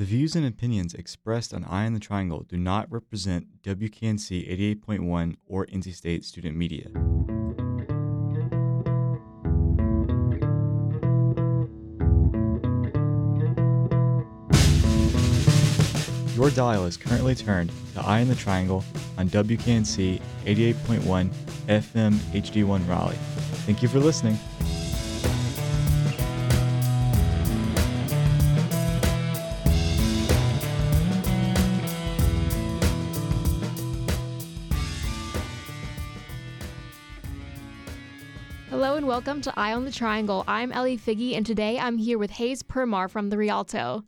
The views and opinions expressed on Eye on the Triangle do not represent WKNC 88.1 or NC State student media. Your dial is currently turned to Eye on the Triangle on WKNC 88.1 FM HD1 Raleigh. Thank you for listening. And welcome to Eye on the Triangle. I'm Ellie Feaga, and today I'm here with Hayes Permar from the Rialto.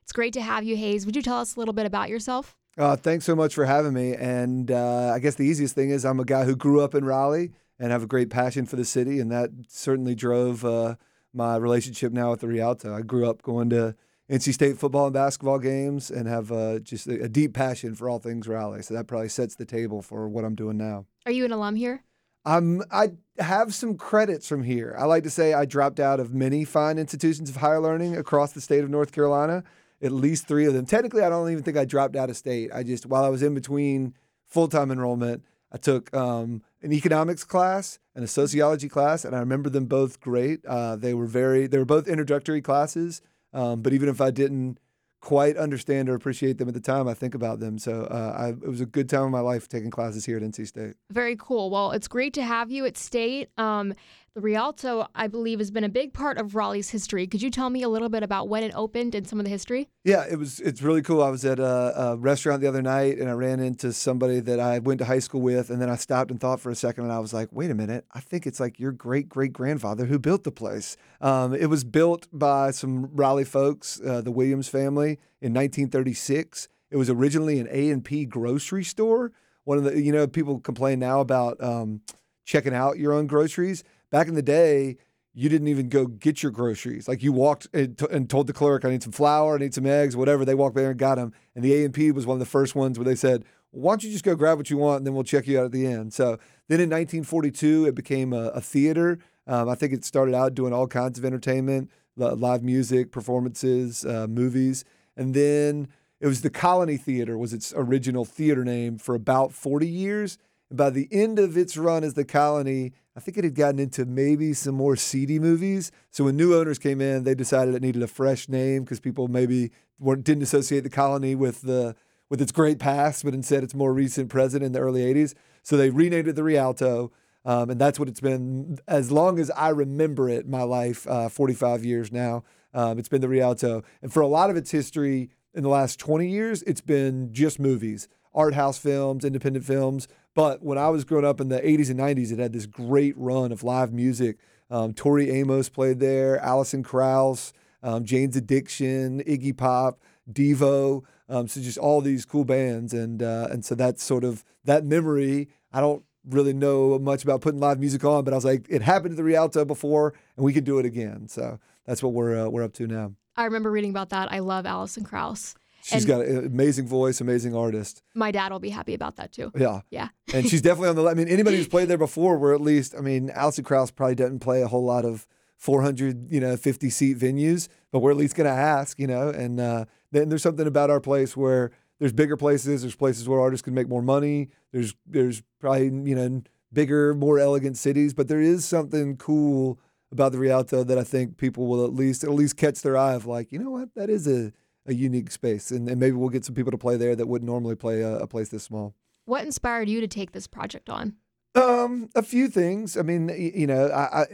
It's great to have you, Hayes. Would you tell us a little bit about yourself? Uh, thanks so much for having me. And uh, I guess the easiest thing is I'm a guy who grew up in Raleigh and have a great passion for the city, and that certainly drove uh, my relationship now with the Rialto. I grew up going to NC State football and basketball games and have uh, just a, a deep passion for all things Raleigh. So that probably sets the table for what I'm doing now. Are you an alum here? Um, I have some credits from here. I like to say I dropped out of many fine institutions of higher learning across the state of North Carolina, at least three of them. Technically, I don't even think I dropped out of state. I just, while I was in between full time enrollment, I took um, an economics class and a sociology class, and I remember them both great. Uh, they were very, they were both introductory classes, um, but even if I didn't quite understand or appreciate them at the time, I think about them. So uh, I, it was a good time of my life taking classes here at NC State. Very cool. Well, it's great to have you at State. Um, Rialto, I believe, has been a big part of Raleigh's history. Could you tell me a little bit about when it opened and some of the history? Yeah, it was. It's really cool. I was at a, a, restaurant the other night, and I ran into somebody that I went to high school with, and then I stopped and thought for a second, and I was like, "Wait a minute! I think it's like your great great grandfather who built the place." Um, it was built by some Raleigh folks, uh, the Williams family, in 1936. It was originally an A and P grocery store. One of the, you know, people complain now about um, checking out your own groceries back in the day, you didn't even go get your groceries. Like you walked and, t- and, told the clerk, "I need some flour, I need some eggs, whatever." They walked there and got them. And the A and P was one of the first ones where they said, "Why don't you just go grab what you want, and then we'll check you out at the end." So then in 1942, it became a, a theater. Um, I think it started out doing all kinds of entertainment, live music, performances, uh, movies, and then it was the Colony Theater was its original theater name for about 40 years. By the end of its run as the Colony, I think it had gotten into maybe some more seedy movies. So when new owners came in, they decided it needed a fresh name because people maybe didn't associate the colony with the with its great past, but instead its more recent present in the early '80s. So they renamed it the Rialto, um, and that's what it's been as long as I remember it. My life, uh, 45 years now, um, it's been the Rialto, and for a lot of its history in the last 20 years, it's been just movies art house films, independent films. But when I was growing up in the 80s and 90s, it had this great run of live music. Um, Tori Amos played there, Alison Krauss, um, Jane's Addiction, Iggy Pop, Devo. Um, so just all these cool bands, and uh, and so that's sort of that memory. I don't really know much about putting live music on, but I was like, it happened to the Rialto before, and we can do it again. So that's what we're uh, we're up to now. I remember reading about that. I love Alison Krauss. She's and got an amazing voice, amazing artist. My dad will be happy about that too. Yeah. Yeah. and she's definitely on the I mean, anybody who's played there before, where at least, I mean, Alison Krauss probably doesn't play a whole lot of 400, you know, 50 seat venues, but we're at least going to ask, you know, and uh, then there's something about our place where there's bigger places, there's places where artists can make more money. There's, there's probably, you know, bigger, more elegant cities, but there is something cool about the Rialto that I think people will at least, at least catch their eye of like, you know what, that is a, a unique space, and, and maybe we'll get some people to play there that wouldn't normally play a, a place this small. What inspired you to take this project on? Um, a few things. I mean, you know, I, I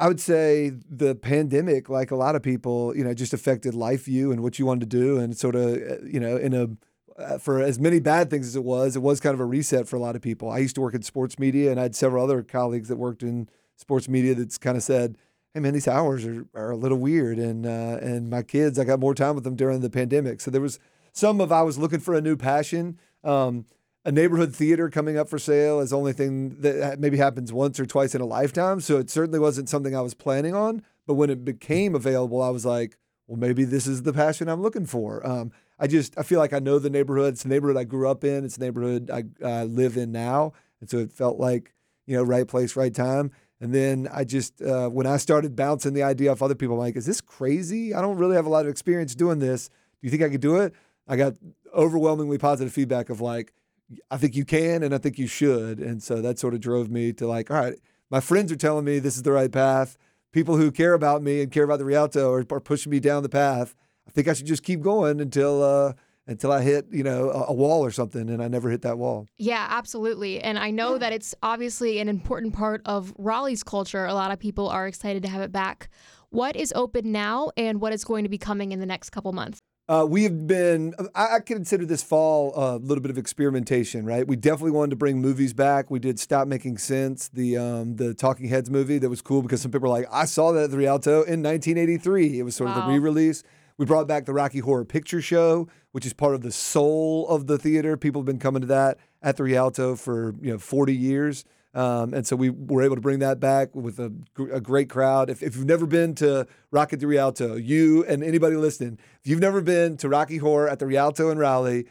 I would say the pandemic, like a lot of people, you know, just affected life view and what you wanted to do, and sort of, uh, you know, in a uh, for as many bad things as it was, it was kind of a reset for a lot of people. I used to work in sports media, and I had several other colleagues that worked in sports media that's kind of said, hey man, these hours are, are a little weird. And uh, and my kids, I got more time with them during the pandemic. So there was some of I was looking for a new passion. Um, a neighborhood theater coming up for sale is the only thing that maybe happens once or twice in a lifetime. So it certainly wasn't something I was planning on. But when it became available, I was like, well, maybe this is the passion I'm looking for. Um, I just I feel like I know the neighborhood. It's the neighborhood I grew up in. It's the neighborhood I uh, live in now, and so it felt like you know right place, right time. And then I just, uh, when I started bouncing the idea off other people, I'm like, is this crazy? I don't really have a lot of experience doing this. Do you think I could do it? I got overwhelmingly positive feedback of like, I think you can and I think you should. And so that sort of drove me to like, all right, my friends are telling me this is the right path. People who care about me and care about the Rialto are, are pushing me down the path. I think I should just keep going until uh, until I hit, you know, a, a, wall or something, and I never hit that wall. Yeah, absolutely. And I know that it's obviously an important part of Raleigh's culture. A lot of people are excited to have it back. What is open now, and what is going to be coming in the next couple months? Uh, we have been, I, I consider this fall a little bit of experimentation, right? We definitely wanted to bring movies back. We did Stop Making Sense, the um, the Talking Heads movie that was cool because some people were like, I saw that at the Rialto in 1983. It was sort wow. of the re release. We brought back the Rocky Horror Picture Show, which is part of the soul of the theater. People have been coming to that at the Rialto for you know 40 years. Um, and so we were able to bring that back with a, a great crowd. If, if, you've never been to Rocky at the Rialto, you and anybody listening, if you've never been to Rocky Horror at the Rialto in Raleigh,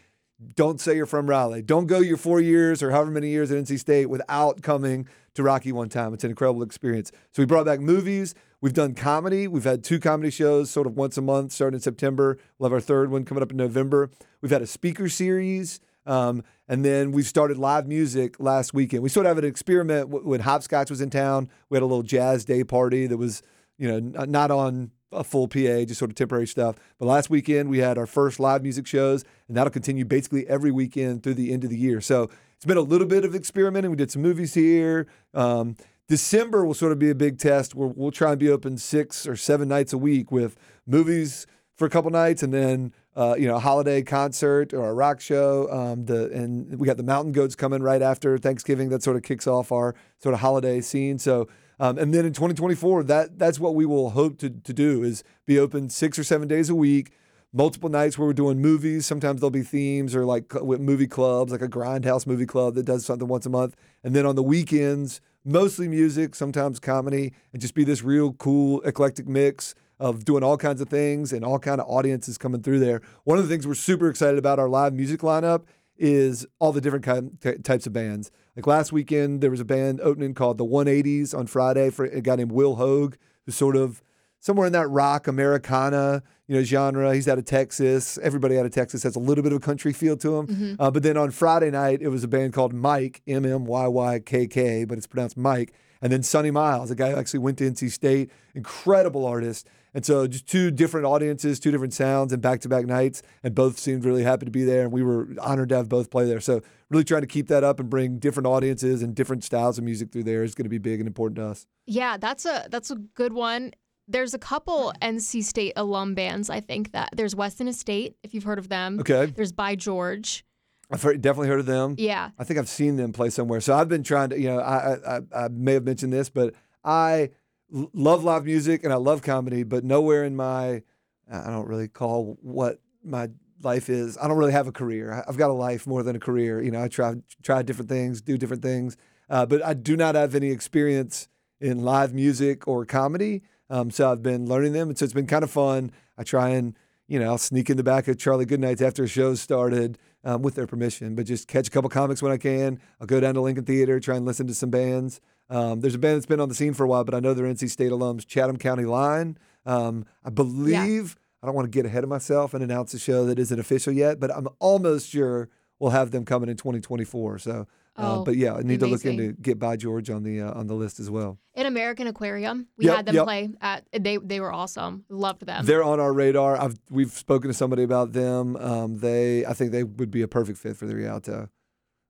don't say you're from Raleigh. Don't go your four years or however many years at NC State without coming to Rocky one time. It's an incredible experience. So we brought back movies. We've done comedy. We've had two comedy shows sort of once a month starting in September. We'll have our third one coming up in November. We've had a speaker series. Um, and then we started live music last weekend. We sort of have an experiment when Hopscotch was in town. We had a little jazz day party that was, you know, not on a full PA, just sort of temporary stuff. But last weekend we had our first live music shows, and that'll continue basically every weekend through the end of the year. So it's been a little bit of experimenting. We did some movies here. Um, December will sort of be a big test where we'll try and be open six or seven nights a week with movies for a couple nights and then uh, you know, a holiday concert or a rock show. Um, the and we got the Mountain Goats coming right after Thanksgiving. That sort of kicks off our sort of holiday scene. So, um, and then in 2024, that that's what we will hope to to do is be open six or seven days a week. Multiple nights where we're doing movies. Sometimes there'll be themes or like with movie clubs, like a Grindhouse movie club that does something once a month. And then on the weekends, mostly music, sometimes comedy, and just be this real cool eclectic mix of doing all kinds of things and all kind of audiences coming through there. One of the things we're super excited about our live music lineup is all the different kind, t- types of bands. Like last weekend, there was a band opening called the 180s on Friday for a guy named Will Hoge, who's sort of somewhere in that rock Americana you know genre. He's out of Texas. Everybody out of Texas has a little bit of a country feel to him. Mm-hmm. Uh, but then on Friday night, it was a band called Mike M M Y Y K K, but it's pronounced Mike. And then Sonny Miles, a guy who actually went to NC State, incredible artist. And so just two different audiences, two different sounds, and back to back nights. And both seemed really happy to be there. And we were honored to have both play there. So really trying to keep that up and bring different audiences and different styles of music through there is going to be big and important to us. Yeah, that's a that's a good one. There's a couple NC State alum bands. I think that there's Weston Estate, if you've heard of them. Okay. There's By George. I've heard, definitely heard of them. Yeah. I think I've seen them play somewhere. So I've been trying to, you know, I I, I may have mentioned this, but I love live music and I love comedy, but nowhere in my, I don't really call what my life is. I don't really have a career. I've got a life more than a career. You know, I try try different things, do different things, uh, but I do not have any experience in live music or comedy. Um, so I've been learning them, and so it's been kind of fun. I try and you know I'll sneak in the back of Charlie Goodnight's after a show started um, with their permission, but just catch a couple comics when I can. I'll go down to Lincoln Theater, try and listen to some bands. Um, there's a band that's been on the scene for a while, but I know they're NC State alums, Chatham County Line. Um, I believe, yeah. I don't want to get ahead of myself and announce a show that isn't official yet, but I'm almost sure we'll have them coming in 2024. So, uh, oh, but yeah, I need amazing. to look into get by George on the uh, on the list as well. In American Aquarium, we yep, had them yep. play at. They they were awesome. Loved them. They're on our radar. I've we've spoken to somebody about them. Um, they I think they would be a perfect fit for the Rialto.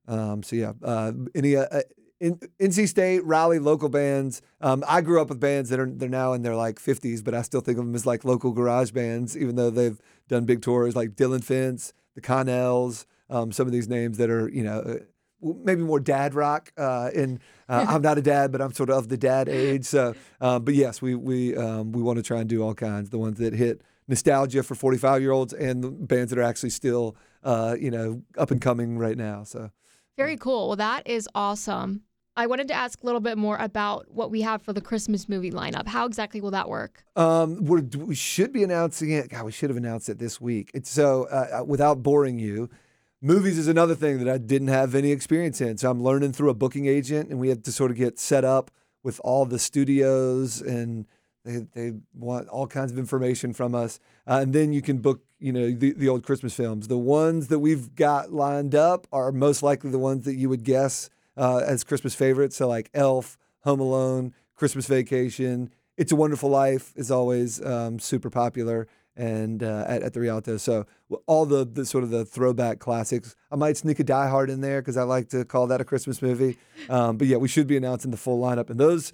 Um, so yeah, uh, any uh, uh in, NC State, Raleigh, local bands. Um, I grew up with bands that are they're now in their like 50s, but I still think of them as like local garage bands, even though they've done big tours like Dillon Fence, the Connells, um, some of these names that are you know uh, maybe more dad rock. Uh, and uh, I'm not a dad, but I'm sort of of the dad age. So, um, but yes, we we um, we want to try and do all kinds. The ones that hit nostalgia for 45 year olds and the bands that are actually still uh, you know up and coming right now. So. Very cool. Well, that is awesome. I wanted to ask a little bit more about what we have for the Christmas movie lineup. How exactly will that work? Um, we should be announcing it. God, we should have announced it this week. It's so uh, uh, without boring you, movies is another thing that I didn't have any experience in. So I'm learning through a booking agent, and we had to sort of get set up with all the studios and They they want all kinds of information from us, uh, and then you can book you know the, the old Christmas films. The ones that we've got lined up are most likely the ones that you would guess uh, as Christmas favorites. So like Elf, Home Alone, Christmas Vacation, It's a Wonderful Life is always um, super popular and uh, at, at the Rialto. So all the, the sort of the throwback classics. I might sneak a Die Hard in there because I like to call that a Christmas movie. Um, but yeah, we should be announcing the full lineup, and those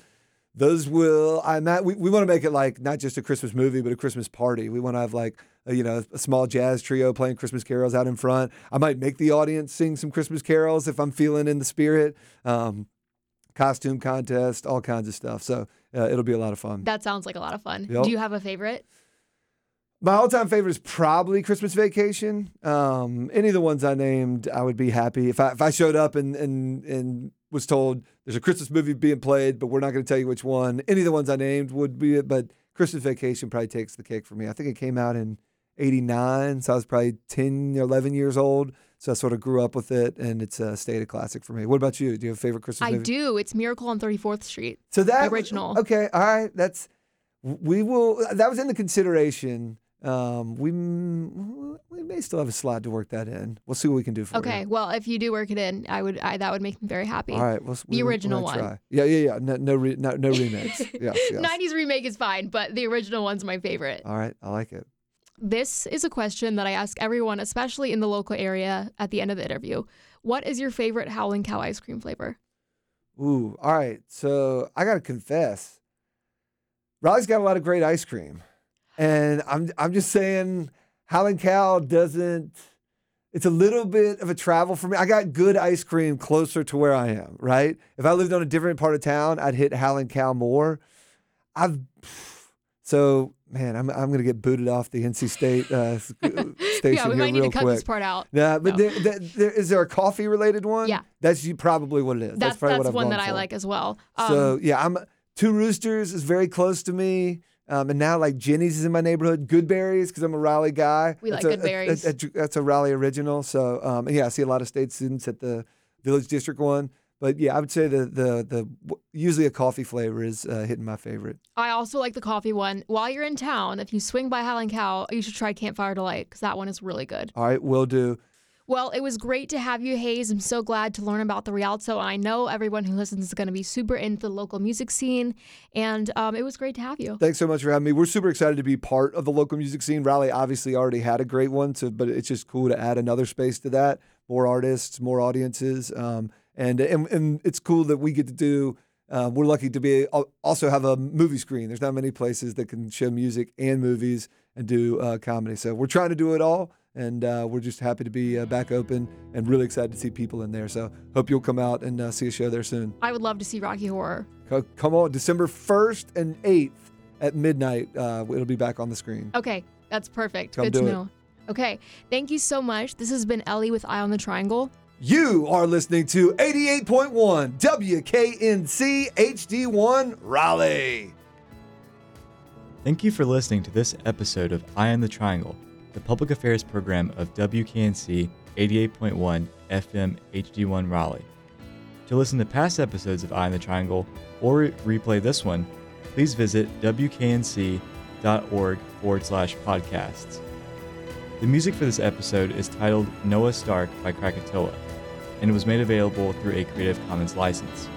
those will I'm at, we, we want to make it like not just a Christmas movie, but a Christmas party. We want to have like a, you know a small jazz trio playing Christmas carols out in front. I might make the audience sing some Christmas carols if I'm feeling in the spirit. Um, costume contest, all kinds of stuff. So uh, it'll be a lot of fun. That sounds like a lot of fun. Yep. Do you have a favorite? My all-time favorite is probably Christmas Vacation. Um, any of the ones I named, I would be happy if I if I showed up and and and was told there's a Christmas movie being played, but we're not going to tell you which one. Any of the ones I named would be it, but Christmas Vacation probably takes the cake for me. I think it came out in '89, so I was probably 10 or 11 years old. So I sort of grew up with it, and it's a state of classic for me. What about you? Do you have a favorite Christmas I movie? do. It's Miracle on 34th Street. So that original. Okay, all right. That's we will. That was in the consideration. Um, we we may still have a slot to work that in. We'll see what we can do for Okay. you. Well, if you do work it in, I would. I, that would make me very happy. All right. We'll, The we'll- original we'll one. Try. Yeah, yeah, yeah. No, no, re, no, no remakes. yes, yes. 90s remake is fine, but the original one's my favorite. All right. I like it. This is a question that I ask everyone, especially in the local area, at the end of the interview. What is your favorite Howling Cow ice cream flavor? Ooh. All right. So I gotta confess, Raleigh's got a lot of great ice cream, and I'm I'm just saying, Howling Cow doesn't. It's a little bit of a travel for me. I got good ice cream closer to where I am. Right. If I lived on a different part of town, I'd hit Howling Cow more. I've so man, I'm I'm gonna get booted off the NC State uh, station yeah, we here might need real to cut quick. this part out. Yeah, but No. there, there, there, is there a coffee related one? Yeah. that's you- probably what it is. That's probably that's what I've one that I for. like as well. Um, So yeah, I'm Two Roosters is very close to me. Um, and now like Jeni's is in my neighborhood. Goodberry's because I'm a Raleigh guy. We That's like a- Goodberry's. That's a, that's a Raleigh original. So um, yeah, I see a lot of state students at the Village District one. But yeah, I would say the the the usually a coffee flavor is uh, hitting my favorite. I also like the coffee one. While you're in town, if you swing by Howling Cow, you should try Campfire Delight because that one is really good. All right, will do. Well, it was great to have you, Hayes. I'm so glad to learn about the Rialto. I know everyone who listens is going to be super into the local music scene, and um, it was great to have you. Thanks so much for having me. We're super excited to be part of the local music scene. Raleigh obviously already had a great one, but it's just cool to add another space to that. More artists, more audiences, um, and, and and it's cool that we get to do. Um, we're lucky to be also have a movie screen. There's not many places that can show music and movies and do uh, comedy. So we're trying to do it all, and uh, we're just happy to be uh, back open and really excited to see people in there. So hope you'll come out and uh, see a show there soon. I would love to see Rocky Horror. Co- Come on, December 1st and 8th at midnight. Uh, it'll be back on the screen. Okay, that's perfect. Come Good to it. know. Okay, thank you so much. This has been Ellie with Eye on the Triangle. You are listening to 88.1 WKNC HD1 Raleigh. Thank you for listening to this episode of Eye on the Triangle, the public affairs program of WKNC 88.1 FM HD1 Raleigh. To listen to past episodes of Eye in the Triangle or re- replay this one, please visit wknc.org forward slash podcasts. The music for this episode is titled Noah Stark by Krakatoa, and it was made available through a Creative Commons license.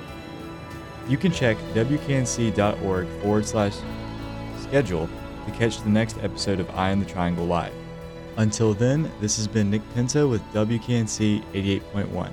You can check wknc.org forward slash schedule to catch the next episode of Eye on the Triangle Live. Until then, this has been Nick Pinto with WKNC 88.1.